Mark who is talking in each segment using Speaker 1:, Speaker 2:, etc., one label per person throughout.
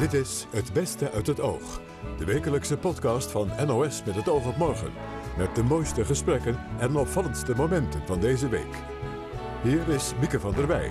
Speaker 1: Dit is Het Beste uit het Oog. De wekelijkse podcast van NOS met het oog op morgen. Met de mooiste gesprekken en opvallendste momenten van deze week. Hier is Mieke van der Wij.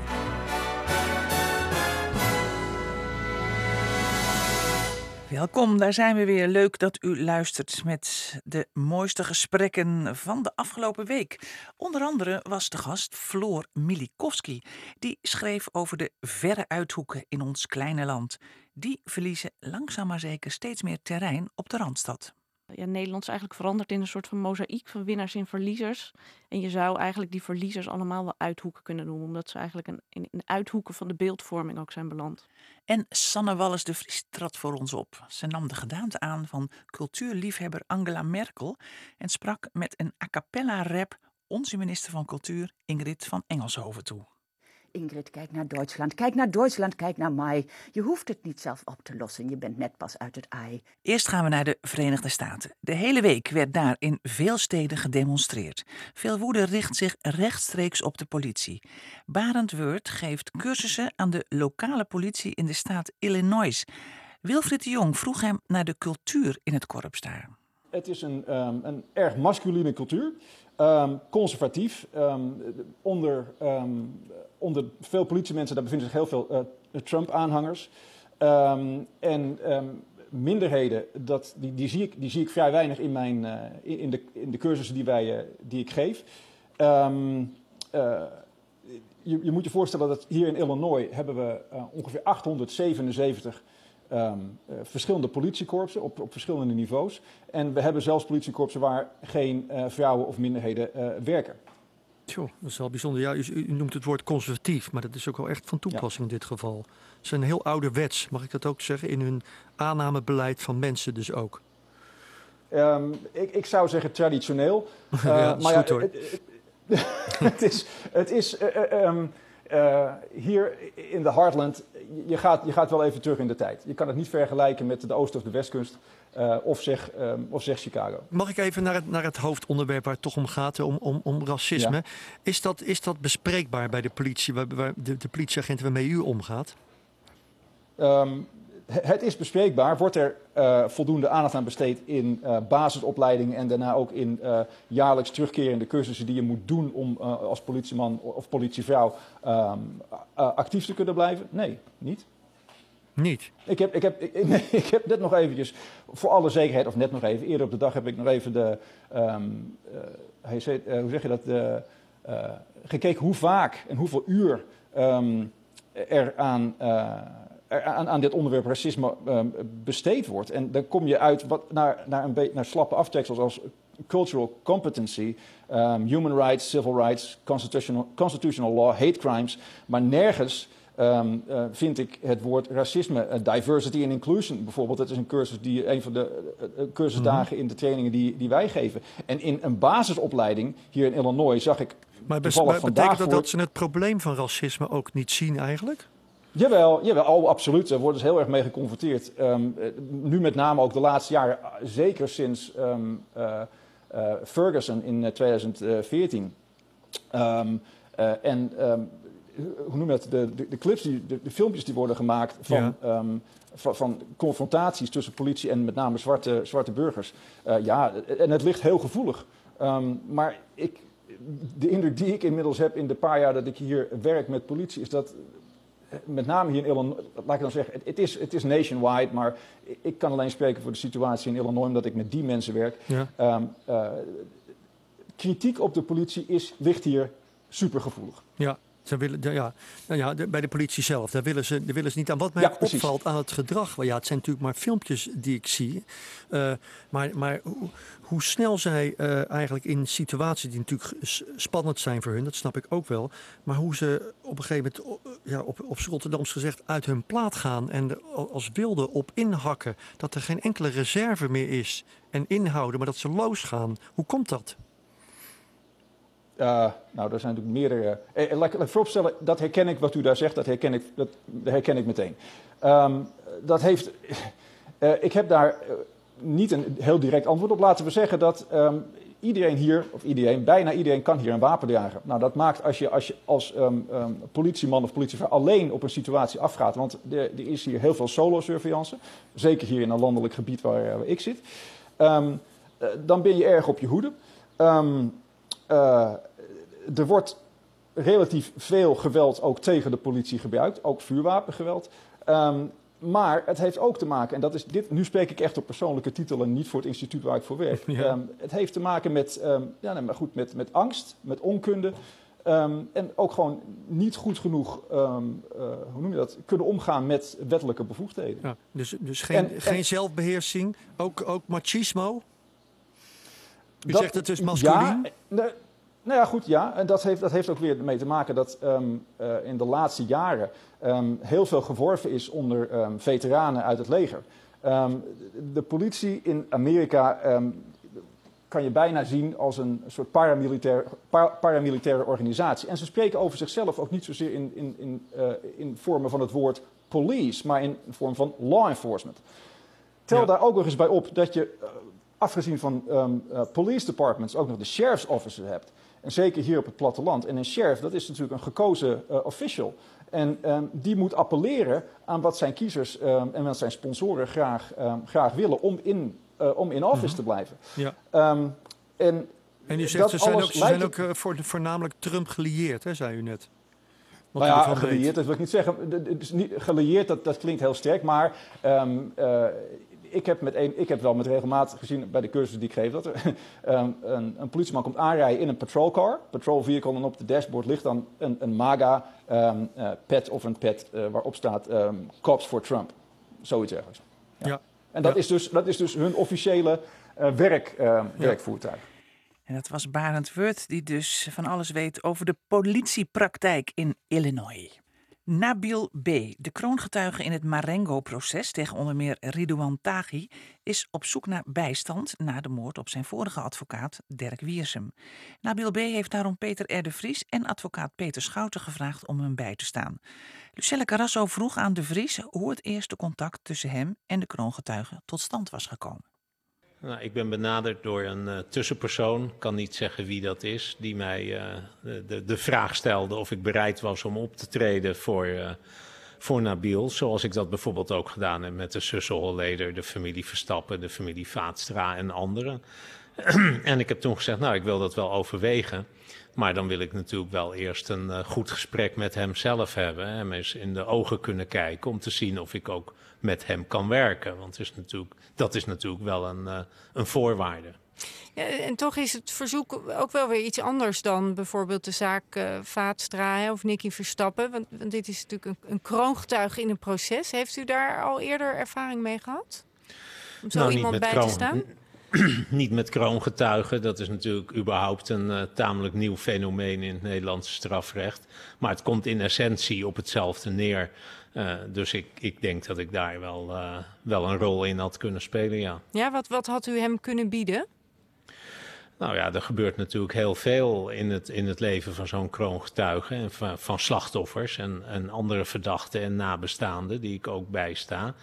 Speaker 2: Welkom, daar zijn we weer. Leuk dat u luistert met de mooiste gesprekken van de afgelopen week. Onder andere was de gast Floor Milikowski. Die schreef over de verre uithoeken in ons kleine land. Die verliezen langzaam maar zeker steeds meer terrein op de Randstad.
Speaker 3: Ja, Nederland is eigenlijk veranderd in een soort van mozaïek van winnaars en verliezers. En je zou eigenlijk die verliezers allemaal wel uithoeken kunnen noemen, omdat ze eigenlijk een, in, in uithoeken van de beeldvorming ook zijn beland.
Speaker 2: En Sanne Wallis de Vries trad voor ons op. Ze nam de gedaante aan van cultuurliefhebber Angela Merkel en sprak met een a cappella rap onze minister van Cultuur Ingrid van Engelshoven toe.
Speaker 4: Ingrid, kijk naar Duitsland. Kijk naar Duitsland, kijk naar mij. Je hoeft het niet zelf op te lossen. Je bent net pas uit het ei.
Speaker 2: Eerst gaan we naar de Verenigde Staten. De hele week werd daar in veel steden gedemonstreerd. Veel woede richt zich rechtstreeks op de politie. Barend Word geeft cursussen aan de lokale politie in de staat Illinois. Wilfried de Jong vroeg hem naar de cultuur in het korps daar.
Speaker 5: Het is een, um, een erg masculine cultuur. Um, conservatief. Um, onder, onder veel politiemensen daar bevinden zich heel veel uh, Trump-aanhangers. en minderheden, dat, die, die, zie ik, die zie ik vrij weinig in, mijn, uh, in, de, in de cursussen die, wij, uh, die ik geef. Je, je, moet je voorstellen dat hier in Illinois hebben we ongeveer 877 Um, uh, verschillende politiekorpsen op, op, verschillende niveaus. En we hebben zelfs politiekorpsen waar geen uh, vrouwen of minderheden uh, werken.
Speaker 6: Tjoh, dat is wel bijzonder. Ja, u, u, noemt het woord conservatief, maar dat is ook wel echt van toepassing ja. in dit geval. Ze zijn heel ouderwets, mag ik dat ook zeggen, in hun aannamebeleid van mensen dus ook.
Speaker 5: Um, ik, ik, zou zeggen traditioneel.
Speaker 6: ja, maar
Speaker 5: ja. Het, het, is... Het is um, uh, hier in de Heartland, je gaat, je gaat wel even terug in de tijd. Je kan het niet vergelijken met de Oost- of de Westkust uh, of, zeg, um, of zeg Chicago.
Speaker 6: Mag ik even naar het, naar het hoofdonderwerp waar het toch om gaat, om, om, om racisme. Ja. Is, dat, is dat bespreekbaar bij de politie, waar, waar de, de politieagenten waarmee u omgaat?
Speaker 5: Um, het is bespreekbaar. Wordt er uh, voldoende aandacht aan besteed in uh, basisopleiding en daarna ook in uh, jaarlijks terugkerende cursussen die je moet doen om als politieman of politievrouw um, actief te kunnen blijven? Nee, niet.
Speaker 6: Niet?
Speaker 5: Ik heb, ik, heb, ik, nee, ik heb net nog eventjes, voor alle zekerheid, of net nog even, eerder op de dag heb ik nog even de, um, hoe zeg je dat, de, gekeken hoe vaak en hoeveel uur er aan aan, aan dit onderwerp racisme um, besteed wordt. En dan kom je uit wat, naar, naar, een naar slappe aftreksels als cultural competency, um, human rights, civil rights, constitutional, constitutional law, hate crimes. Maar nergens um, uh, vind ik het woord racisme, uh, diversity and inclusion bijvoorbeeld. Dat is een cursus die een van de uh, cursusdagen mm -hmm. in de trainingen die, die wij geven. En in een basisopleiding hier in Illinois zag ik.
Speaker 6: Maar betekent dat dat ze het probleem van racisme ook niet zien eigenlijk?
Speaker 5: Jawel, jawel oh, absoluut. Daar worden ze heel erg mee geconfronteerd. Um, nu met name ook de laatste jaren, zeker sinds um, uh, uh, Ferguson in uh, 2014. Um, en hoe noem je dat? De, de, de clips, die, de, de, filmpjes die worden gemaakt van, ja. van, van, confrontaties tussen politie en met name zwarte, zwarte burgers. ja, en het ligt heel gevoelig. maar ik, de indruk die ik inmiddels heb in de paar jaar dat ik hier werk met politie, is dat met name hier in Illinois, laat ik dan zeggen, het is, het is nationwide, maar ik kan alleen spreken voor de situatie in Illinois, omdat ik met die mensen werk.
Speaker 6: Ja.
Speaker 5: Um, uh, kritiek op de politie is, ligt hier supergevoelig.
Speaker 6: Ja. Ze willen, ja, nou ja, bij de politie zelf, daar willen ze, daar willen ze niet aan. Wat mij
Speaker 5: ja,
Speaker 6: opvalt aan het gedrag, ja, het zijn natuurlijk maar filmpjes die ik zie. Uh, maar maar hoe, hoe snel zij uh, eigenlijk in situaties die natuurlijk spannend zijn voor hun, dat snap ik ook wel. Maar hoe ze op een gegeven moment, ja, op, op Rotterdams gezegd, uit hun plaat gaan en als wilde op inhakken. Dat er geen enkele reserve meer is en inhouden, maar dat ze losgaan. Hoe komt dat?
Speaker 5: Uh, nou, er zijn natuurlijk meerdere. Eh, laat, laat ik vooropstellen, dat herken ik wat u daar zegt, dat herken ik, dat, herken ik meteen. Um, dat heeft. Uh, ik heb daar niet een heel direct antwoord op. Laten we zeggen dat. Um, iedereen hier, of iedereen, bijna iedereen kan hier een wapen dragen. Nou, dat maakt als je als, als ehm, ehm, politieman of politievrouw alleen op een situatie afgaat, want er, is hier heel veel solo-surveillance, zeker hier in een landelijk gebied waar, ik zit, ehm, eh, dan ben je erg op je hoede. Ehm, eh, er wordt relatief veel geweld ook tegen de politie gebruikt, ook vuurwapengeweld. Ehm, maar het heeft ook te maken, en dat is dit, nu spreek ik echt op persoonlijke titel en niet voor het instituut waar ik voor werk.
Speaker 6: Ja.
Speaker 5: Ehm, het heeft te maken met, ehm, ja, nee, maar goed, met, met angst, met onkunde. en ook gewoon niet goed genoeg, eh, hoe noem je dat, kunnen omgaan met wettelijke bevoegdheden.
Speaker 6: Ja, dus dus geen,
Speaker 5: En- en-
Speaker 6: geen zelfbeheersing, ook, ook machismo. U
Speaker 5: Dat-
Speaker 6: zegt het is masculien.
Speaker 5: Ja, nee, nou ja, goed, ja. En dat heeft, dat heeft ook weer mee te maken dat ehm, eh, in de laatste jaren ehm, heel veel geworven is onder ehm, veteranen uit het leger. De, politie in Amerika kan je bijna zien als een soort paramilitair, pa- paramilitaire organisatie. En ze spreken over zichzelf ook niet zozeer in, in, in, eh, in vormen van het woord police, maar in vorm van law enforcement. Tel
Speaker 6: Ja.
Speaker 5: daar ook nog eens bij op dat je, eh, afgezien van police departments, ook nog de sheriff's officer hebt. En zeker hier op het platteland. En een sheriff, dat is natuurlijk een gekozen eh, official. En ehm, die moet appelleren aan wat zijn kiezers ehm, en wat zijn sponsoren graag, ehm, graag willen om in, eh, om in office
Speaker 6: Mhm.
Speaker 5: te blijven.
Speaker 6: Ja.
Speaker 5: En
Speaker 6: En u zegt, ze zijn ook, ze zijn ook eh, voor voornamelijk Trump gelieerd, hè, zei u net. Wat
Speaker 5: nou ja, gelieerd, dat wil ik niet zeggen. Gelieerd, dat, dat klinkt heel sterk, maar ik, heb met een, ik heb wel met regelmatig gezien bij de cursus die ik geef, dat er ehm, een, een politieman komt aanrijden in een patrolcar, patrol vehicle, en op de dashboard ligt dan een, een MAGA ehm, eh, pet of een pet eh, waarop staat ehm, Cops for Trump. Zoiets ergens.
Speaker 6: Ja.
Speaker 5: En dat,
Speaker 6: Ja.
Speaker 5: is dus, dat is dus hun officiële eh, werk, ehm, werkvoertuig.
Speaker 2: En dat was Barend Wurt, die dus van alles weet over de politiepraktijk in Illinois. Nabil B., de kroongetuige in het Marengo-proces tegen onder meer Ridouan Taghi, is op zoek naar bijstand na de moord op zijn vorige advocaat Dirk Wiersum. Nabil B. heeft daarom Peter R. de Vries en advocaat Peter Schouten gevraagd om hem bij te staan. Lucelle Carrasso vroeg aan de Vries hoe het eerste contact tussen hem en de kroongetuige tot stand was gekomen.
Speaker 7: Nou, ik ben benaderd door een eh, tussenpersoon, ik kan niet zeggen wie dat is, die mij eh, de, de, vraag stelde of ik bereid was om op te treden voor, eh, voor Nabil. Zoals ik dat bijvoorbeeld ook gedaan heb met de zussen Holleder, de familie Verstappen, de familie Vaatstra en anderen. en ik heb toen gezegd, nou, ik wil dat wel overwegen. Maar dan wil ik natuurlijk wel eerst een goed gesprek met hem zelf hebben. Hem eens in de ogen kunnen kijken om te zien of ik ook met hem kan werken. Want het is natuurlijk, dat is natuurlijk wel een, eh, een voorwaarde.
Speaker 8: Ja, en toch is het verzoek ook wel weer iets anders dan bijvoorbeeld de zaak eh Vaatstra hè, of Nicky Verstappen. Want, want dit is natuurlijk een, een kroongetuige in een proces. Heeft u daar al eerder ervaring mee gehad? Om zo
Speaker 7: Nou,
Speaker 8: iemand bij te staan?
Speaker 7: niet met kroongetuigen. Dat is natuurlijk überhaupt een eh, tamelijk nieuw fenomeen in het Nederlandse strafrecht. Maar het komt in essentie op hetzelfde neer. Eh, dus ik, ik denk dat ik daar wel, eh, wel een rol in had kunnen spelen, ja.
Speaker 8: Ja, wat, wat had u hem kunnen bieden?
Speaker 7: Nou ja, er gebeurt natuurlijk heel veel in het, in het leven van zo'n kroongetuige. En van, van slachtoffers en, en andere verdachten en nabestaanden die ik ook bijsta.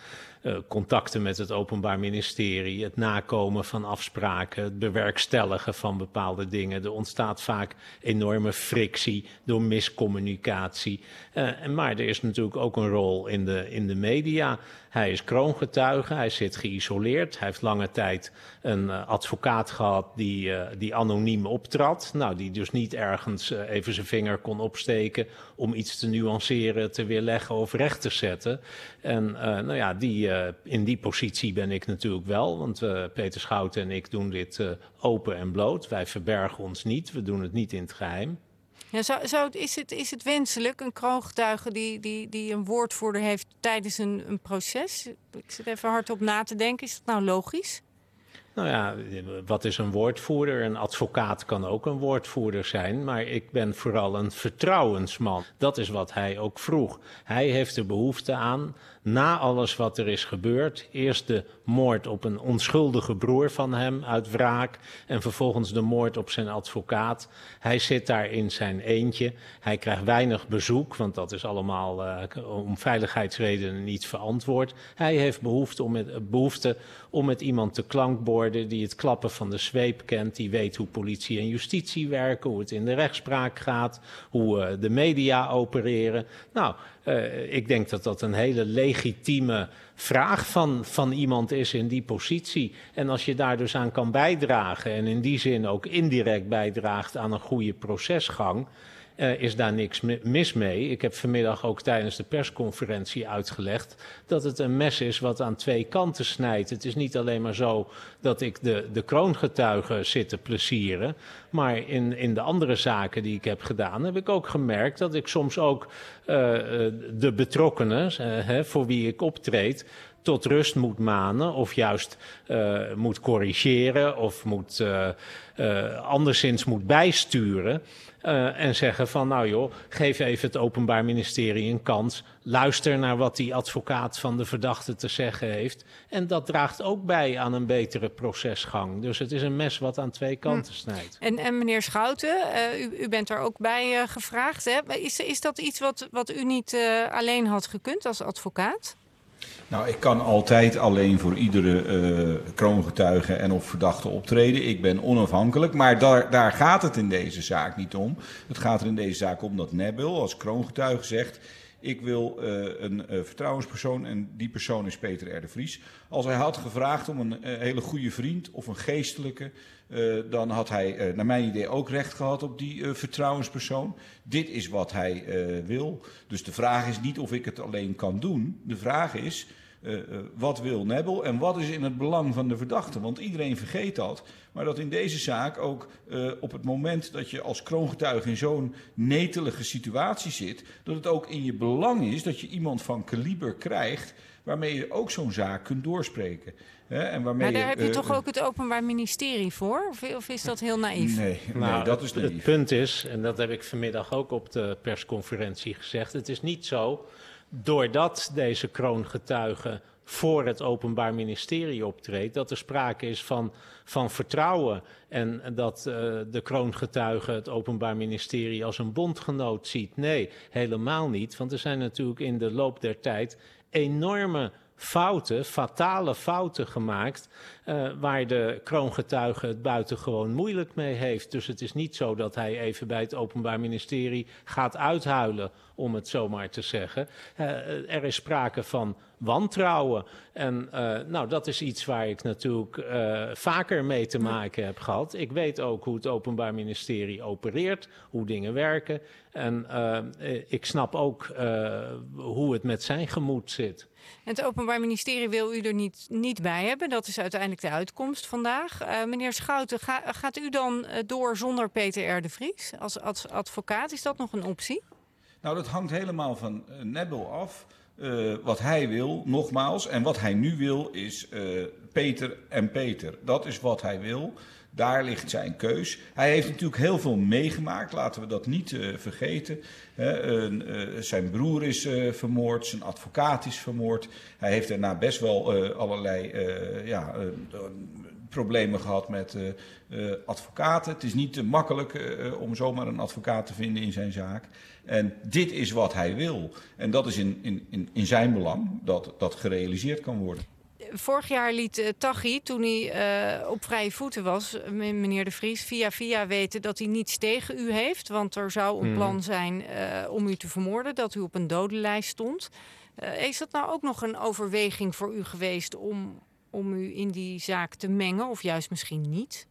Speaker 7: Eh, contacten met het Openbaar Ministerie, het nakomen van afspraken, het bewerkstelligen van bepaalde dingen. Er ontstaat vaak enorme frictie door miscommunicatie. Eh, maar er is natuurlijk ook een rol in de, in de media. Hij is kroongetuige, hij zit geïsoleerd. Hij heeft lange tijd een eh, advocaat gehad die, eh, die anoniem optrad. Nou, die dus niet ergens eh, even zijn vinger kon opsteken om iets te nuanceren, te weerleggen of recht te zetten. En nou ja, die, in die positie ben ik natuurlijk wel. Want Peter Schouten en ik doen dit open en bloot. Wij verbergen ons niet, we doen het niet in het geheim.
Speaker 8: Ja, is, het, is het wenselijk, een kroongetuige die, die, die een woordvoerder heeft tijdens een, een proces? Ik zit even hard op na te denken. Is dat nou logisch?
Speaker 7: Nou ja, wat is een woordvoerder? Een advocaat kan ook een woordvoerder zijn, maar ik ben vooral een vertrouwensman. Dat is wat hij ook vroeg. Hij heeft er behoefte aan, na alles wat er is gebeurd, eerst de moord op een onschuldige broer van hem uit wraak en vervolgens de moord op zijn advocaat. Hij zit daar in zijn eentje. Hij krijgt weinig bezoek, want dat is allemaal eh, om veiligheidsredenen niet verantwoord. Hij heeft behoefte om met, behoefte om met iemand te klankborden die het klappen van de zweep kent, die weet hoe politie en justitie werken, hoe het in de rechtspraak gaat, hoe uh, de media opereren. Nou, uh, ik denk dat dat een hele legitieme vraag van, van iemand is in die positie. En als je daar dus aan kan bijdragen en in die zin ook indirect bijdraagt aan een goede procesgang, uh, is daar niks mis mee. Ik heb vanmiddag ook tijdens de persconferentie uitgelegd dat het een mes is wat aan twee kanten snijdt. Het is niet alleen maar zo dat ik de, de kroongetuigen zit te plezieren, maar in, in de andere zaken die ik heb gedaan, heb ik ook gemerkt dat ik soms ook uh, de betrokkenen, hè, voor wie ik optreed, tot rust moet manen of juist moet corrigeren of moet, anderszins moet bijsturen. Uh, en zeggen van nou joh, geef even het Openbaar Ministerie een kans. Luister naar wat die advocaat van de verdachte te zeggen heeft. En dat draagt ook bij aan een betere procesgang. Dus het is een mes wat aan twee kanten hm. snijdt.
Speaker 8: En, en meneer Schouten, uh, u, u, bent er ook bij uh, gevraagd. Hè? Is, is dat iets wat, wat u niet alleen had gekund als advocaat?
Speaker 9: Nou, ik kan altijd alleen voor iedere uh, kroongetuige en of verdachte optreden. Ik ben onafhankelijk, maar daar, daar gaat het in deze zaak niet om. Het gaat er in deze zaak om dat Nebel als kroongetuige zegt... ik wil uh, een uh, vertrouwenspersoon en die persoon is Peter R. Vries. Als hij had gevraagd om een hele goede vriend of een geestelijke... Uh, dan had hij, uh, naar mijn idee, ook recht gehad op die uh, vertrouwenspersoon. Dit is wat hij wil. Dus de vraag is niet of ik het alleen kan doen. De vraag is, wat wil Nebel en wat is in het belang van de verdachte? Want iedereen vergeet dat. Maar dat in deze zaak ook op het moment dat je als kroongetuige in zo'n netelige situatie zit... dat het ook in je belang is dat je iemand van kaliber krijgt waarmee je ook zo'n zaak kunt doorspreken. Hè, en waarmee
Speaker 8: maar daar
Speaker 9: je,
Speaker 8: heb je
Speaker 9: uh,
Speaker 8: toch ook het Openbaar Ministerie voor? Of, of is dat heel naïef?
Speaker 9: Nee,
Speaker 7: nou,
Speaker 9: nee dat is
Speaker 7: het,
Speaker 9: naïef.
Speaker 7: Het punt is, en dat heb ik vanmiddag ook op de persconferentie gezegd... het is niet zo, doordat deze kroongetuige voor het Openbaar Ministerie optreedt, dat er sprake is van, van vertrouwen en dat uh, de kroongetuige het Openbaar Ministerie als een bondgenoot ziet. Nee, helemaal niet, want er zijn natuurlijk in de loop der tijd enorme fouten, fatale fouten gemaakt, uh, waar de kroongetuige het buitengewoon moeilijk mee heeft. Dus het is niet zo dat hij even bij het Openbaar Ministerie gaat uithuilen, om het zo maar te zeggen. Uh, er is sprake van wantrouwen. En uh, nou, dat is iets waar ik natuurlijk vaker mee te maken heb gehad. Ik weet ook hoe het Openbaar Ministerie opereert, hoe dingen werken. En ik snap ook hoe het met zijn gemoed zit.
Speaker 8: En het Openbaar Ministerie wil u er niet, niet bij hebben. Dat is uiteindelijk de uitkomst vandaag. Meneer Schouten, ga, gaat u dan door zonder Peter R. de Vries als, als advocaat? Is dat nog een optie?
Speaker 9: Nou, dat hangt helemaal van uh, Nebel af. wat hij wil, nogmaals. En wat hij nu wil is Peter en Peter. Dat is wat hij wil. Daar ligt zijn keus. Hij heeft natuurlijk heel veel meegemaakt, laten we dat niet vergeten. Zijn broer is vermoord, zijn advocaat is vermoord. Hij heeft daarna best wel allerlei ja, problemen gehad met advocaten. Het is niet makkelijk om zomaar een advocaat te vinden in zijn zaak. En dit is wat hij wil. En dat is in, in, in zijn belang dat dat gerealiseerd kan worden
Speaker 8: vorig jaar liet uh, Taghi, toen hij uh, op vrije voeten was, meneer De Vries, via via weten dat hij niets tegen u heeft. Want er zou een
Speaker 7: Mhm.
Speaker 8: plan zijn uh, om u te vermoorden, dat u op een dodenlijst stond. is dat nou ook nog een overweging voor u geweest om, om u in die zaak te mengen, of juist misschien niet?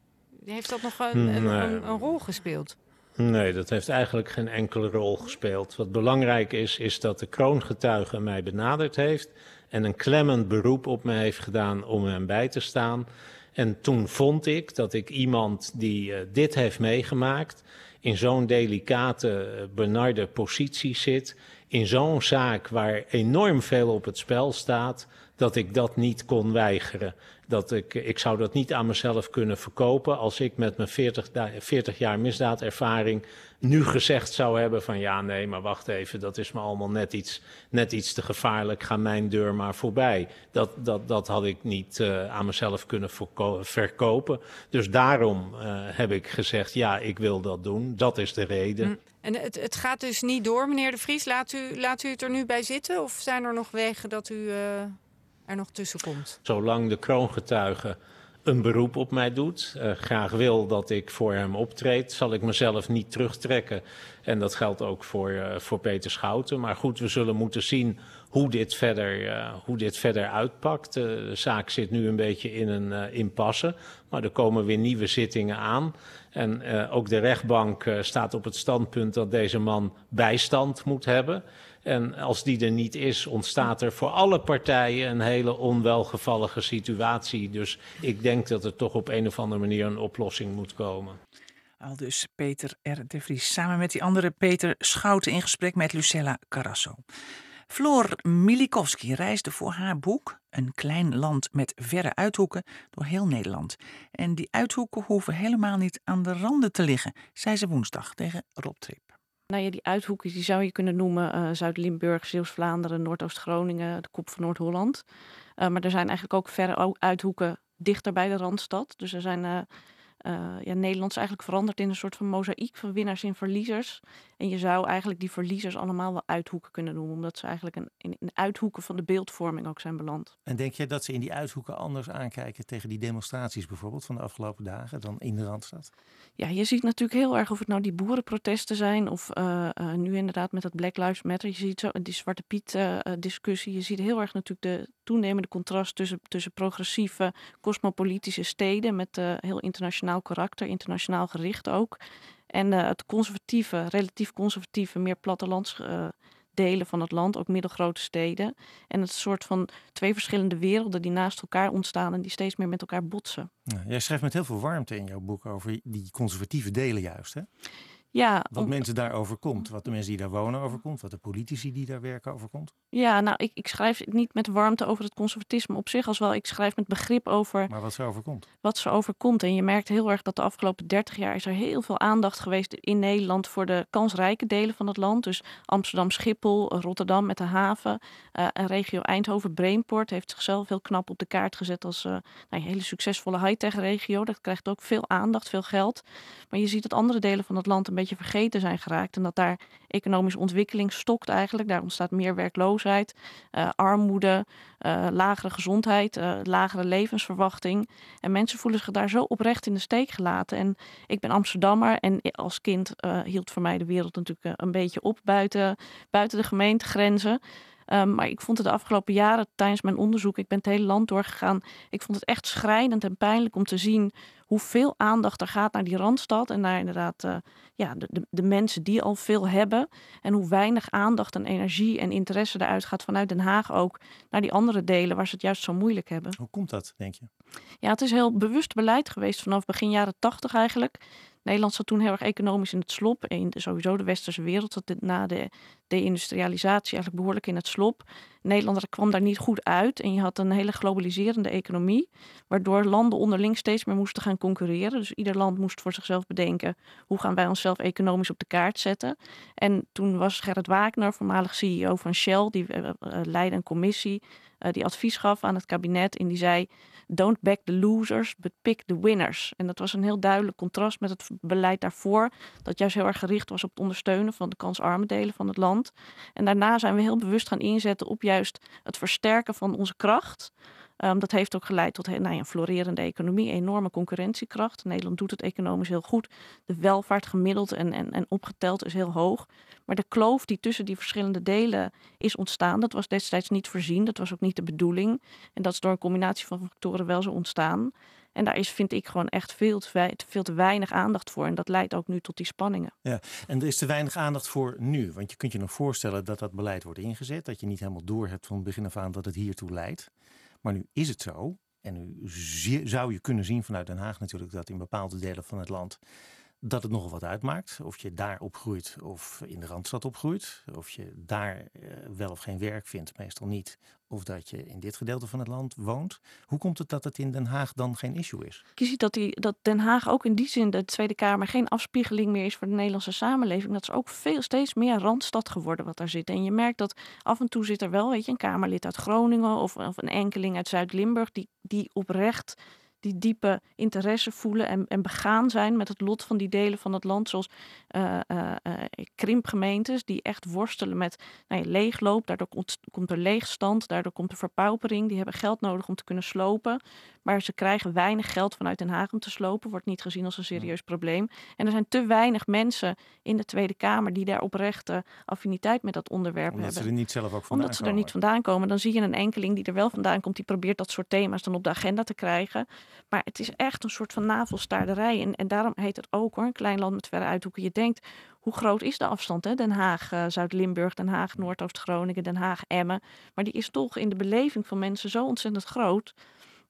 Speaker 8: Heeft dat nog een, een, een, een rol gespeeld?
Speaker 7: Nee, dat heeft eigenlijk geen enkele rol gespeeld. Wat belangrijk is, is dat de kroongetuige mij benaderd heeft en een klemmend beroep op me heeft gedaan om hem bij te staan. En toen vond ik dat ik iemand die uh, dit heeft meegemaakt, in zo'n delicate, uh, benarde positie zit, in zo'n zaak waar enorm veel op het spel staat, dat ik dat niet kon weigeren. Dat ik, ik zou dat niet aan mezelf kunnen verkopen als ik met mijn 40, 40 jaar misdaadervaring nu gezegd zou hebben van ja, nee, maar wacht even, dat is me allemaal net iets, net iets te gevaarlijk, ga mijn deur maar voorbij. Dat, dat, dat had ik niet uh, aan mezelf kunnen verkopen. Dus daarom uh, heb ik gezegd, ja, ik wil dat doen. Dat is de reden.
Speaker 8: Mm. En het, het, gaat dus niet door, meneer De Vries. Laat u, laat u het er nu bij zitten? Of zijn er nog wegen dat u uh, er nog tussen komt?
Speaker 7: Zolang de kroongetuige een beroep op mij doet, uh, graag wil dat ik voor hem optreed, zal ik mezelf niet terugtrekken. En dat geldt ook voor, uh, voor Peter Schouten. Maar goed, we zullen moeten zien hoe dit verder, uh, hoe dit verder uitpakt. de zaak zit nu een beetje in een impasse, maar er komen weer nieuwe zittingen aan. En ook de rechtbank staat op het standpunt dat deze man bijstand moet hebben. En als die er niet is, ontstaat er voor alle partijen een hele onwelgevallige situatie. Dus ik denk dat er toch op een of andere manier een oplossing moet komen.
Speaker 2: Al dus Peter R. de Vries samen met die andere Peter Schouten in gesprek met Lucella Carrasso. Floor Milikowski reisde voor haar boek Een klein land met verre uithoeken door heel Nederland. En die uithoeken hoeven helemaal niet aan de randen te liggen, zei ze woensdag tegen Rob Trip.
Speaker 3: Nou ja, die uithoeken die zou je kunnen noemen uh, Zuid-Limburg, Zeeuws-Vlaanderen, Noordoost-Groningen, de kop van Noord-Holland. Uh, maar er zijn eigenlijk ook verre uithoeken dichter bij de Randstad. Dus er zijn uh, ja, Nederland is eigenlijk veranderd in een soort van mozaïek van winnaars en verliezers. En je zou eigenlijk die verliezers allemaal wel uithoeken kunnen noemen, omdat ze eigenlijk een, in, in uithoeken van de beeldvorming ook zijn beland.
Speaker 10: En denk je dat ze in die uithoeken anders aankijken tegen die demonstraties bijvoorbeeld van de afgelopen dagen dan in de Randstad?
Speaker 3: Ja, je ziet natuurlijk heel erg of het nou die boerenprotesten zijn of uh, uh, nu inderdaad met dat Black Lives Matter. Je ziet zo die Zwarte Piet discussie. Je ziet heel erg natuurlijk de toenemende contrast tussen, tussen progressieve, cosmopolitische steden met heel internationaal karakter, internationaal gericht ook. En uh, het conservatieve, relatief conservatieve, meer plattelandsdelen uh, van het land, ook middelgrote steden. En het soort van twee verschillende werelden die naast elkaar ontstaan en die steeds meer met elkaar botsen.
Speaker 10: Jij schrijft met heel veel warmte in jouw boek over die conservatieve delen juist, hè?
Speaker 3: Ja,
Speaker 10: wat om... mensen daar overkomt, wat de mensen die daar wonen overkomt, wat de politici die daar werken overkomt.
Speaker 3: Ja, nou, ik, ik schrijf niet met warmte over het conservatisme op zich als wel. Ik schrijf met begrip over.
Speaker 10: Maar wat ze overkomt.
Speaker 3: Wat ze overkomt. En je merkt heel erg dat de afgelopen 30 jaar is er heel veel aandacht geweest in Nederland voor de kansrijke delen van het land. Dus Amsterdam, Schiphol, Rotterdam met de haven. Uh, en regio Eindhoven, Brainport heeft zichzelf heel knap op de kaart gezet als uh, nou, een hele succesvolle high-tech regio. Dat krijgt ook veel aandacht, veel geld. Maar je ziet dat andere delen van het land een vergeten zijn geraakt. En dat daar economische ontwikkeling stokt eigenlijk. Daar ontstaat meer werkloosheid, uh, armoede, uh, lagere gezondheid, uh, lagere levensverwachting. En mensen voelen zich daar zo oprecht in de steek gelaten. En ik ben Amsterdammer en als kind hield voor mij de wereld natuurlijk een beetje op buiten, buiten de gemeentegrenzen. Um, maar ik vond het de afgelopen jaren tijdens mijn onderzoek, ik ben het hele land doorgegaan, ik vond het echt schrijnend en pijnlijk om te zien hoeveel aandacht er gaat naar die Randstad en naar inderdaad uh, ja, de, de, de, mensen die al veel hebben. En hoe weinig aandacht en energie en interesse eruit gaat vanuit Den Haag ook naar die andere delen waar ze het juist zo moeilijk hebben.
Speaker 10: Hoe komt dat, denk je?
Speaker 3: Ja, het is heel bewust beleid geweest vanaf begin jaren tachtig eigenlijk. Nederland zat toen heel erg economisch in het slop. En sowieso de westerse wereld zat na de deindustrialisatie eigenlijk behoorlijk in het slop. Nederland kwam daar niet goed uit en je had een hele globaliserende economie, waardoor landen onderling steeds meer moesten gaan concurreren. Dus ieder land moest voor zichzelf bedenken hoe gaan wij onszelf economisch op de kaart zetten. En toen was Gerrit Wagner, voormalig CEO van Shell, die uh, leidde een commissie die advies gaf aan het kabinet en die zei don't back the losers, but pick the winners. En dat was een heel duidelijk contrast met het beleid daarvoor, dat juist heel erg gericht was op het ondersteunen van de kansarme delen van het land. En daarna zijn we heel bewust gaan inzetten op juist het versterken van onze kracht. Um, dat heeft ook geleid tot nou ja, een florerende economie, enorme concurrentiekracht. Nederland doet het economisch heel goed. De welvaart gemiddeld en, en, en opgeteld is heel hoog. Maar de kloof die tussen die verschillende delen is ontstaan, dat was destijds niet voorzien. Dat was ook niet de bedoeling. En dat is door een combinatie van factoren wel zo ontstaan. En daar is, vind ik, gewoon echt veel te, veel te weinig aandacht voor. En dat leidt ook nu tot die spanningen.
Speaker 10: Ja, en er is te weinig aandacht voor nu. Want je kunt je nog voorstellen dat dat beleid wordt ingezet. Dat je niet helemaal door hebt van begin af aan dat het hiertoe leidt. Maar nu is het zo. En nu zou je kunnen zien vanuit Den Haag natuurlijk dat in bepaalde delen van het land dat het nogal wat uitmaakt. Of je daar opgroeit of in de Randstad opgroeit. Of je daar uh, wel of geen werk vindt, meestal niet. Of dat je in dit gedeelte van het land woont. Hoe komt het dat het in Den Haag dan geen issue is?
Speaker 3: Je ziet dat, die, dat Den Haag ook in die zin, de Tweede Kamer, geen afspiegeling meer is voor de Nederlandse samenleving. Dat is ook veel, steeds meer Randstad geworden wat daar zit. En je merkt dat af en toe zit er wel weet je, een Kamerlid uit Groningen of, of een enkeling uit Zuid-Limburg die, die oprecht die diepe interesse voelen en, en begaan zijn met het lot van die delen van het land. Zoals uh, uh, krimpgemeentes die echt worstelen met nou ja, leegloop. Daardoor komt, komt er leegstand, daardoor komt er verpaupering. Die hebben geld nodig om te kunnen slopen. Maar ze krijgen weinig geld vanuit Den Haag om te slopen. Wordt niet gezien als een serieus probleem. En er zijn te weinig mensen in de Tweede Kamer die daar oprechte affiniteit met dat onderwerp
Speaker 10: Omdat
Speaker 3: hebben.
Speaker 10: ze er niet zelf ook vandaan
Speaker 3: Omdat ze er niet vandaan komen. Dan zie je een enkeling die er wel vandaan komt. Die probeert dat soort thema's dan op de agenda te krijgen. Maar het is echt een soort van navelstaarderij. En, en daarom heet het ook hoor, een klein land met verre uithoeken. Je denkt, hoe groot is de afstand? Hè? Den Haag, uh, Zuid-Limburg, Den Haag, Noordoost-Groningen, Den Haag, Emmen. Maar die is toch in de beleving van mensen zo ontzettend groot.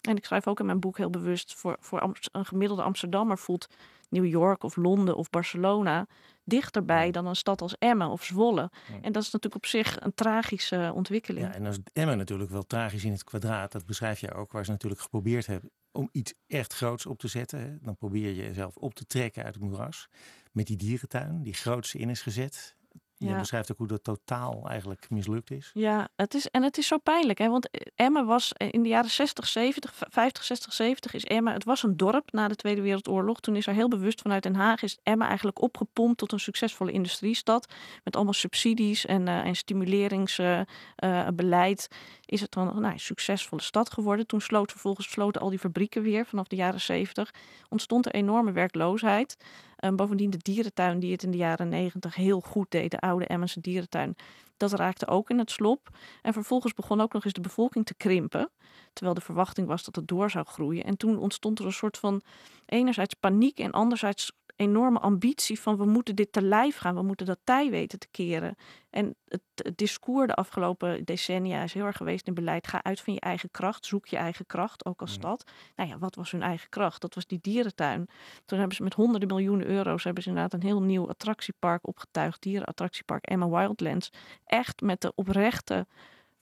Speaker 3: En ik schrijf ook in mijn boek heel bewust, voor, voor een gemiddelde Amsterdammer voelt New York of Londen of Barcelona dichterbij dan een stad als Emmen of Zwolle. En dat is natuurlijk op zich een tragische ontwikkeling.
Speaker 10: Ja, en dan is Emmen natuurlijk wel tragisch in het kwadraat. Dat beschrijf je ook, waar ze natuurlijk geprobeerd hebben om iets echt groots op te zetten. Dan probeer je jezelf op te trekken uit het moeras. Met die dierentuin, die grootste in is gezet. Je
Speaker 3: Ja.
Speaker 10: beschrijft ook hoe dat totaal eigenlijk mislukt is.
Speaker 3: Ja, het is, en het is zo pijnlijk. Hè? Want Emmen was in de jaren 60, 70, 50, 60, 70 is Emmen. Het was een dorp na de Tweede Wereldoorlog. Toen is er heel bewust vanuit Den Haag is Emmen eigenlijk opgepompt tot een succesvolle industriestad. Met allemaal subsidies en, uh, en stimuleringsbeleid. Uh, is het dan nou, een succesvolle stad geworden. Toen sloot vervolgens sloten al die fabrieken weer vanaf de jaren 70. Ontstond er enorme werkloosheid. Um, bovendien de dierentuin die het in de jaren 90 heel goed deed. De oude Emmense dierentuin. Dat raakte ook in het slop. En vervolgens begon ook nog eens de bevolking te krimpen. Terwijl de verwachting was dat het door zou groeien. En toen ontstond er een soort van enerzijds paniek en anderzijds enorme ambitie van we moeten dit te lijf gaan. We moeten dat tij weten te keren. En het, het discours de afgelopen decennia is heel erg geweest in beleid. Ga uit van je eigen kracht. Zoek je eigen kracht, ook als stad. Nou ja, wat was hun eigen kracht? Dat was die dierentuin. Toen hebben ze met honderden miljoenen euro's... hebben ze inderdaad een heel nieuw attractiepark opgetuigd. Dierenattractiepark Emma Wildlands. Echt met de oprechte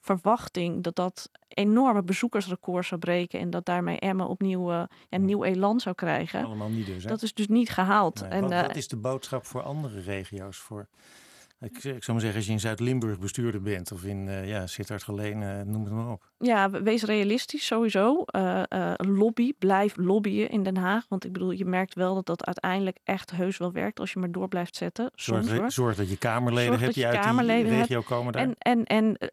Speaker 3: verwachting dat dat enorme bezoekersrecord zou breken en dat daarmee Emma opnieuw uh, ja, nieuw elan zou krijgen.
Speaker 10: Allemaal niet dus. Hè?
Speaker 3: Dat is dus niet gehaald.
Speaker 10: Nee,
Speaker 3: en,
Speaker 10: wat,
Speaker 3: uh,
Speaker 10: wat, is de boodschap voor andere regio's? Voor, ik, ik zou maar zeggen, als je in Zuid-Limburg bestuurder bent of in uh, ja, Sittard-Geleen, uh, noem het maar op.
Speaker 3: Ja, wees realistisch sowieso. Uh, lobby, blijf lobbyen in Den Haag. Want ik bedoel, je merkt wel dat dat uiteindelijk echt heus wel werkt als je maar door blijft zetten.
Speaker 10: Zorg,
Speaker 3: Soms, hoor.
Speaker 10: zorg dat je Kamerleden
Speaker 3: Zorg
Speaker 10: hebt die
Speaker 3: je
Speaker 10: uit die
Speaker 3: hebt.
Speaker 10: regio komen daar.
Speaker 3: En, en, en eh,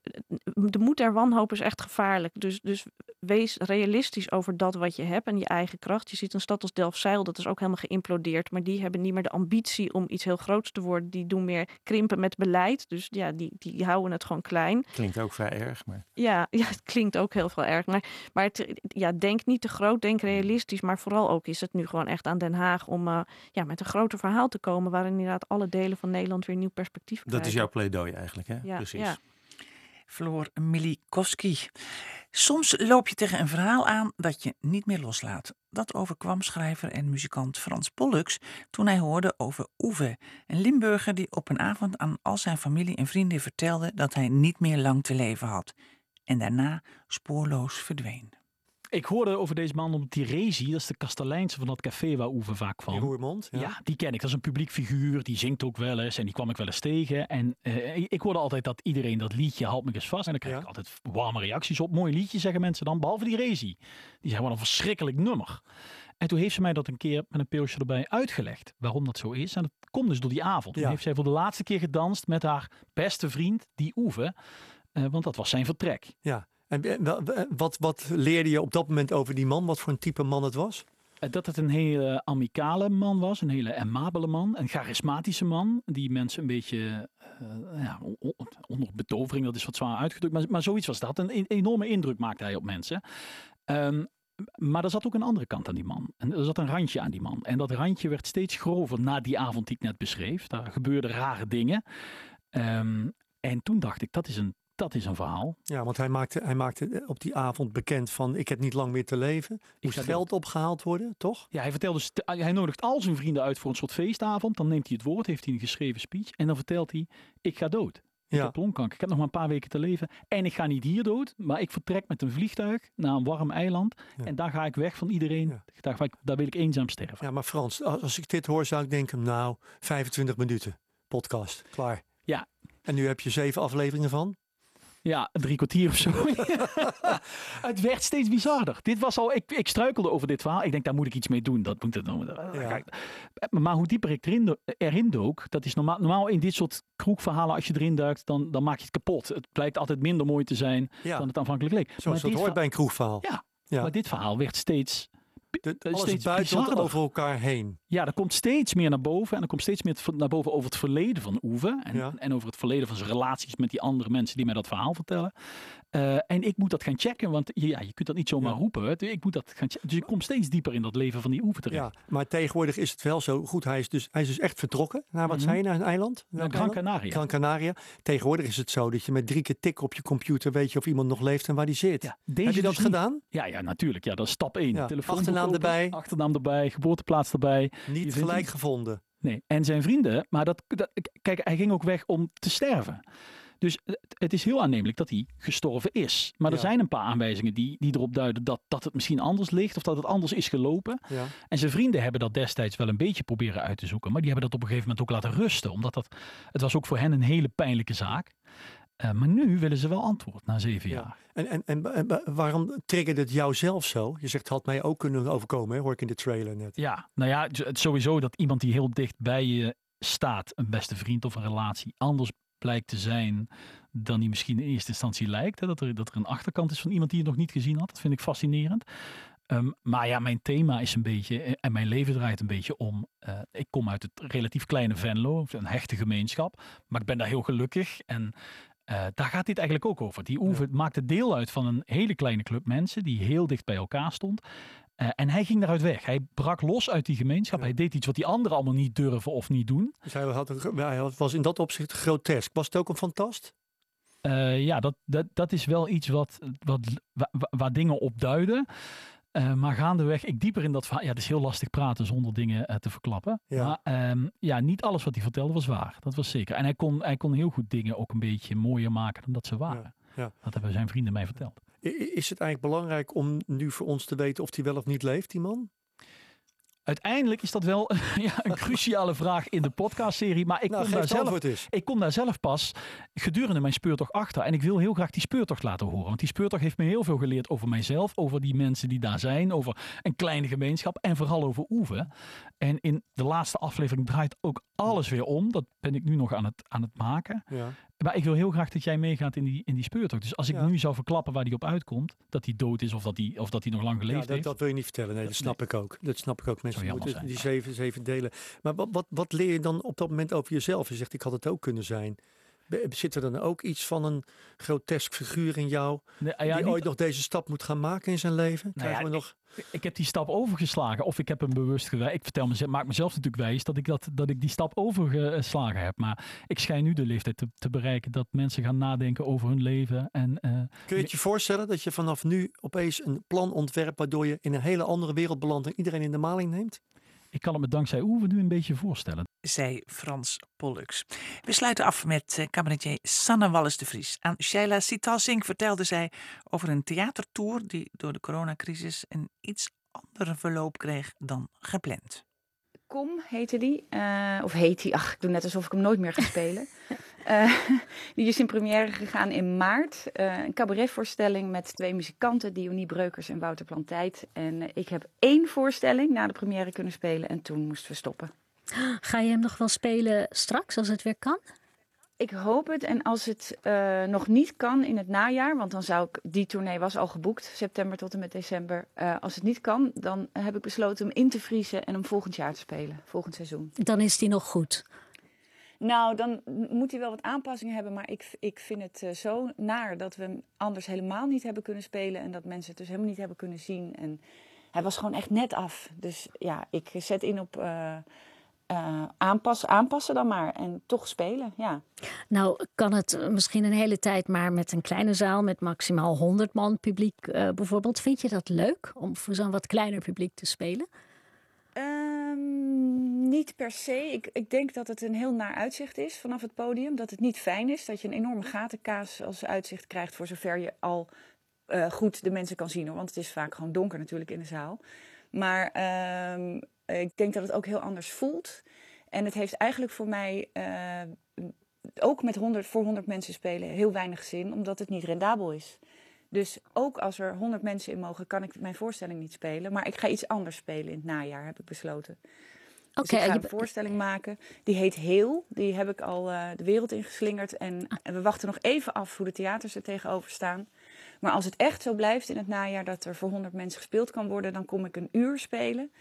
Speaker 3: de moed der wanhoop is echt gevaarlijk. Dus, dus wees realistisch over dat wat je hebt en je eigen kracht. Je ziet een stad als Delfzijl, dat is ook helemaal geïmplodeerd. Maar die hebben niet meer de ambitie om iets heel groots te worden. Die doen meer krimpen met beleid. Dus ja, die, die houden het gewoon klein.
Speaker 10: Klinkt ook vrij erg, maar...
Speaker 3: Ja, ja het klinkt ook heel veel erg. Maar, maar het, ja, denk niet te groot, denk realistisch. Maar vooral ook is het nu gewoon echt aan Den Haag om uh, ja, met een groter verhaal te komen. Waarin inderdaad alle delen van Nederland weer een nieuw perspectief krijgen.
Speaker 10: Dat is jouw pleidooi eigenlijk, hè?
Speaker 3: Ja,
Speaker 10: Precies.
Speaker 3: Ja.
Speaker 2: Floor Milikowski. Soms loop je tegen een verhaal aan dat je niet meer loslaat. Dat overkwam schrijver en muzikant Frans Pollux toen hij hoorde over Oeve, een Limburger die op een avond aan al zijn familie en vrienden vertelde dat hij niet meer lang te leven had. En daarna spoorloos verdween.
Speaker 11: Ik hoorde over deze man op Tiresi, dat is de kastelijnse van dat café waar Oeve vaak kwam.
Speaker 6: Die Roermond, ja.
Speaker 11: ja. die ken ik. Dat is een publiek figuur, die zingt ook wel eens en die kwam ik wel eens tegen. En uh, ik hoorde altijd dat iedereen dat liedje Halt me eens vast. En dan krijg ik altijd warme reacties op. Mooi liedje zeggen mensen dan, behalve die Rezi. Die zijn wel een verschrikkelijk nummer. En toen heeft ze mij dat een keer met een pilsje erbij uitgelegd. Waarom dat zo is. En dat komt dus door die avond. Toen ja. heeft zij voor de laatste keer gedanst met haar beste vriend, die Oeve. Uh, want dat was zijn vertrek.
Speaker 6: Ja. En wat, wat leerde je op dat moment over die man? Wat voor een type man het was?
Speaker 11: Dat het een hele amicale man was, een hele amabele man, een charismatische man, die mensen een beetje uh, ja, onder betovering, dat is wat zwaar uitgedrukt, maar, maar zoiets was dat. Een enorme indruk maakte hij op mensen. Um, maar er zat ook een andere kant aan die man. En er zat een randje aan die man. En dat randje werd steeds grover na die avond die ik net beschreef. Daar gebeurden rare dingen. Um, en toen dacht ik, dat is een dat is een verhaal.
Speaker 6: Ja, want hij maakte, hij maakte op die avond bekend van ik heb niet lang meer te leven. Moest geld opgehaald worden, toch?
Speaker 11: Ja, hij vertelde, hij nodigt al zijn vrienden uit voor een soort feestavond. Dan neemt hij het woord, heeft hij een geschreven speech. En dan vertelt hij, ik ga dood. Ik
Speaker 6: ja.
Speaker 11: heb longkanker. Ik heb nog maar een paar weken te leven. En ik ga niet hier dood, maar ik vertrek met een vliegtuig naar een warm eiland. Ja. En daar ga ik weg van iedereen. Ja. Daar, ga ik, daar wil ik eenzaam sterven.
Speaker 6: Ja, maar Frans, als ik dit hoor zou ik denken, nou, 25 minuten podcast, klaar.
Speaker 11: Ja.
Speaker 6: En nu heb je zeven afleveringen van?
Speaker 11: Ja, drie kwartier of zo. het werd steeds bizarder. Dit was al, ik, ik struikelde over dit verhaal. Ik denk, daar moet ik iets mee doen. Dat moet het dan. Kijk, maar hoe dieper ik erin, erin dook, dat is normaal, normaal in dit soort kroegverhalen, als je erin duikt, dan, dan maak je het kapot. Het blijkt altijd minder mooi te zijn dan het aanvankelijk leek.
Speaker 6: Zoals het hoort bij een kroegverhaal.
Speaker 11: Ja, ja, maar dit verhaal werd steeds
Speaker 6: alles steeds buiten over elkaar heen.
Speaker 11: Ja, er komt steeds meer naar boven. En er komt steeds meer naar boven over het verleden van Oeve. En, en over het verleden van zijn relaties met die andere mensen die mij dat verhaal vertellen. Uh, en ik moet dat gaan checken, want ja, je kunt dat niet zomaar roepen. Ik moet dat gaan checken. Dus ik kom steeds dieper in dat leven van die Oeve terecht.
Speaker 6: Ja, maar tegenwoordig is het wel zo goed. Hij is dus, hij is dus echt vertrokken naar wat mm -hmm. naar een eiland?
Speaker 11: Naar Gran Canaria.
Speaker 6: Gran Canaria. Tegenwoordig is het zo dat je met drie keer tikken op je computer weet je of iemand nog leeft en waar die zit. Ja, Heb je dat dus gedaan?
Speaker 11: Ja, ja, natuurlijk. Ja, dat is stap 1. Ja.
Speaker 6: Telefoon achternaam erbij.
Speaker 11: Achternaam erbij, geboorteplaats erbij.
Speaker 6: Niet gelijk gevonden.
Speaker 11: Nee, en zijn vrienden, maar dat, dat, kijk, hij ging ook weg om te sterven. Dus het is heel aannemelijk dat hij gestorven is. Maar er zijn een paar aanwijzingen die, die erop duiden dat, dat het misschien anders ligt of dat het anders is gelopen.
Speaker 6: Ja.
Speaker 11: En zijn vrienden hebben dat destijds wel een beetje proberen uit te zoeken. Maar die hebben dat op een gegeven moment ook laten rusten. Omdat dat, het was ook voor hen een hele pijnlijke zaak. Uh, maar nu willen ze wel antwoord na zeven jaar.
Speaker 6: En, en, en, en, waarom triggerde het jou zelf zo? Je zegt, het had mij ook kunnen overkomen, hè? hoor ik in de trailer net.
Speaker 11: Ja, nou ja, sowieso dat iemand die heel dicht bij je staat, een beste vriend of een relatie, anders blijkt te zijn dan die misschien in eerste instantie lijkt. Hè? Dat, er, dat er een achterkant is van iemand die je nog niet gezien had. Dat vind ik fascinerend. Um, maar ja, mijn thema is een beetje, eh, en mijn leven draait een beetje om. Uh, ik kom uit het relatief kleine Venlo, een hechte gemeenschap. Maar ik ben daar heel gelukkig. En uh, daar gaat dit eigenlijk ook over. Die Oeve ja. maakte deel uit van een hele kleine club mensen die heel dicht bij elkaar stond. Uh, en hij ging daaruit weg. Hij brak los uit die gemeenschap. Ja. Hij deed iets wat die anderen allemaal niet durven of niet doen.
Speaker 6: Dus hij, had hij was in dat opzicht grotesk. Was het ook een fantast?
Speaker 11: Uh, ja, dat, dat, dat is wel iets wat, wat, waar, waar dingen op duiden. Uh, maar gaandeweg, ik dieper in dat verhaal. Ja, het is heel lastig praten zonder dingen uh, te verklappen.
Speaker 6: Ja.
Speaker 11: Maar um, ja, niet alles wat hij vertelde was waar. Dat was zeker. En hij kon, hij kon heel goed dingen ook een beetje mooier maken dan dat ze waren.
Speaker 6: Ja. Ja.
Speaker 11: Dat hebben zijn vrienden mij verteld.
Speaker 6: Is het eigenlijk belangrijk om nu voor ons te weten of hij wel of niet leeft, die man?
Speaker 11: Uiteindelijk is dat wel ja, een cruciale vraag in de podcastserie. Maar ik,
Speaker 6: nou,
Speaker 11: kom daar zelf, ik kom daar zelf pas gedurende mijn speurtocht achter. En ik wil heel graag die speurtocht laten horen. Want die speurtocht heeft me heel veel geleerd over mijzelf. Over die mensen die daar zijn. Over een kleine gemeenschap. En vooral over Oeve. En in de laatste aflevering draait ook alles weer om. Dat ben ik nu nog aan het, aan het maken.
Speaker 6: Ja.
Speaker 11: Maar ik wil heel graag dat jij meegaat in die, in die speurtocht. Dus als ik ja. nu zou verklappen waar die op uitkomt, dat hij dood is of dat hij of dat hij nog lang geleefd
Speaker 6: ja, dat,
Speaker 11: heeft.
Speaker 6: Dat wil je niet vertellen. Nee, dat snap nee. ik ook. Dat snap ik ook. Mensen moeten zijn, die zeven, zeven delen. Maar wat, wat, wat leer je dan op dat moment over jezelf? Je zegt, ik had het ook kunnen zijn. Zit er dan ook iets van een grotesk figuur in jou
Speaker 11: nee,
Speaker 6: ja, die niet... ooit nog deze stap moet gaan maken in zijn leven?
Speaker 11: Nou
Speaker 6: ja,
Speaker 11: we
Speaker 6: nog...
Speaker 11: ik, ik, heb die stap overgeslagen of ik heb hem bewust gewijs. Ik vertel mezelf, maak mezelf natuurlijk wijs dat ik, dat, dat ik die stap overgeslagen heb. Maar ik schijn nu de leeftijd te, te bereiken dat mensen gaan nadenken over hun leven. En, uh,
Speaker 6: Kun je het je voorstellen dat je vanaf nu opeens een plan ontwerpt waardoor je in een hele andere wereld belandt en iedereen in de maling neemt?
Speaker 11: Ik kan het me dankzij Oewe nu een beetje voorstellen.
Speaker 2: Zei Frans Pollux. We sluiten af met uh, cabaretier Sanne Wallis de Vries. Aan Shaila Sitalsing vertelde zij over een theatertour die door de coronacrisis een iets andere verloop kreeg dan gepland.
Speaker 4: Kom heette die, uh, of heet die, ach ik doe net alsof ik hem nooit meer ga spelen. uh, die is in première gegaan in maart. Uh, een cabaretvoorstelling met twee muzikanten, Dionie Breukers en Wouter Plantijt. En ik heb één voorstelling na de première kunnen spelen en toen moesten we stoppen.
Speaker 12: Ga je hem nog wel spelen straks als het weer kan?
Speaker 4: Ik hoop het. En als het uh, nog niet kan in het najaar, want dan zou ik, die tournee was al geboekt, september tot en met december. Uh, als het niet kan, dan heb ik besloten hem in te vriezen en hem volgend jaar te spelen, volgend seizoen.
Speaker 12: Dan is die nog goed?
Speaker 4: Nou, dan moet hij wel wat aanpassingen hebben, maar ik, ik vind het uh, zo naar dat we hem anders helemaal niet hebben kunnen spelen en dat mensen het dus helemaal niet hebben kunnen zien. En hij was gewoon echt net af. Dus ja, ik zet in op uh, aanpassen, aanpassen dan maar en toch spelen, ja.
Speaker 12: Nou, kan het misschien een hele tijd maar met een kleine zaal met maximaal 100 man publiek bijvoorbeeld. Vind je dat leuk om voor zo'n wat kleiner publiek te spelen?
Speaker 4: Niet per se. Ik, ik denk dat het een heel naar uitzicht is vanaf het podium. Dat het niet fijn is, dat je een enorme gatenkaas als uitzicht krijgt voor zover je al uh, goed de mensen kan zien. Want het is vaak gewoon donker natuurlijk in de zaal. Maar ik denk dat het ook heel anders voelt. En het heeft eigenlijk voor mij uh, ook met 100, voor 100 mensen spelen heel weinig zin, omdat het niet rendabel is. Dus ook als er 100 mensen in mogen, kan ik mijn voorstelling niet spelen. Maar ik ga iets anders spelen in het najaar, heb ik besloten. Dus
Speaker 12: Oké,
Speaker 4: ik ga
Speaker 12: je-
Speaker 4: een voorstelling maken. Die heet Heel. Die heb ik al eh, de wereld ingeslingerd. En,
Speaker 12: Ah.
Speaker 4: en we wachten nog even af hoe de theaters er tegenover staan. Maar als het echt zo blijft in het najaar dat er voor 100 mensen gespeeld kan worden, dan kom ik een uur spelen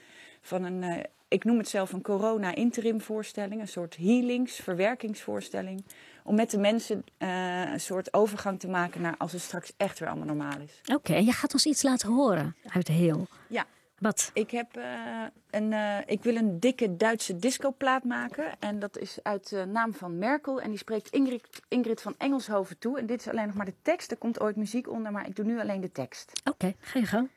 Speaker 4: van een, eh, ik noem het zelf een corona-interim voorstelling, een soort healings, verwerkingsvoorstelling, om met de mensen eh, een soort overgang te maken naar als het straks echt weer allemaal normaal is.
Speaker 12: Oké, je gaat ons iets laten horen uit heel.
Speaker 4: Ja.
Speaker 12: Wat?
Speaker 4: Ik, heb, eh, een, eh, ik wil een dikke Duitse discoplaat maken. En dat is uit de naam van Merkel. En die spreekt Ingrid, Ingrid van Engelshoven toe. En dit is alleen nog maar de tekst. Er komt ooit muziek onder, maar ik doe nu alleen de tekst.
Speaker 12: Oké, ga je gang.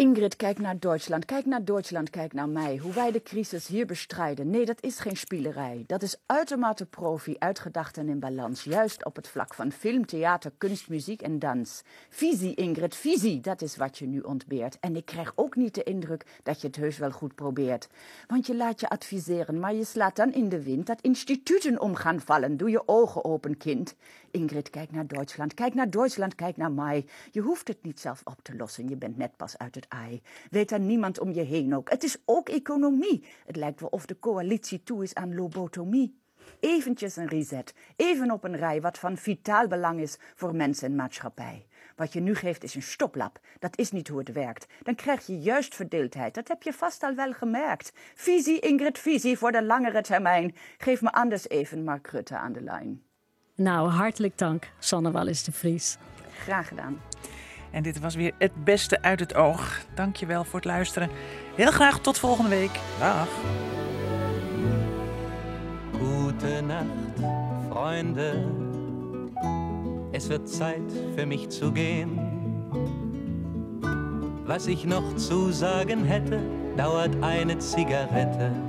Speaker 4: Ingrid, kijk naar Duitsland. Kijk naar Duitsland, kijk naar mij. Hoe wij de crisis hier bestrijden. Nee, dat is geen spielerij. Dat is uitermate profi, uitgedacht en in balans. Juist op het vlak van film, theater, kunst, muziek en dans. Visie, Ingrid, visie. Dat is wat je nu ontbeert. En ik krijg ook niet de indruk dat je het heus wel goed probeert. Want je laat je adviseren, maar je slaat dan in de wind dat instituten om gaan vallen. Doe je ogen open, kind. Ingrid, kijk naar Duitsland. Kijk naar Duitsland, kijk naar mij. Je hoeft het niet zelf op te lossen. Je bent net pas uit het ei. Weet er niemand om je heen ook. Het is ook economie. Het lijkt wel of de coalitie toe is aan lobotomie. Eventjes een reset. Even op een rij wat van vitaal belang is voor mensen en maatschappij. Wat je nu geeft is een stoplap. Dat is niet hoe het werkt. Dan krijg je juist verdeeldheid. Dat heb je vast al wel gemerkt. Visie, Ingrid, visie voor de langere termijn. Geef me anders even Mark Rutte aan de lijn.
Speaker 12: Nou, hartelijk dank, Sanne Wallis de Vries.
Speaker 4: Graag gedaan.
Speaker 2: En dit was weer het beste uit het oog. Dankjewel voor het luisteren. Heel graag tot volgende week. Dag.
Speaker 13: Gute Nacht, Freunde. Es wird Zeit für mich zu gehen. Was ich noch zu sagen hätte, dauert eine Zigarette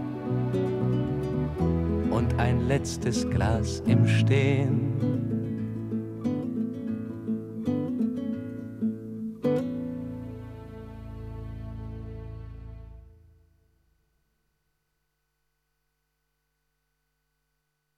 Speaker 13: und ein letztes Glas im Stehen.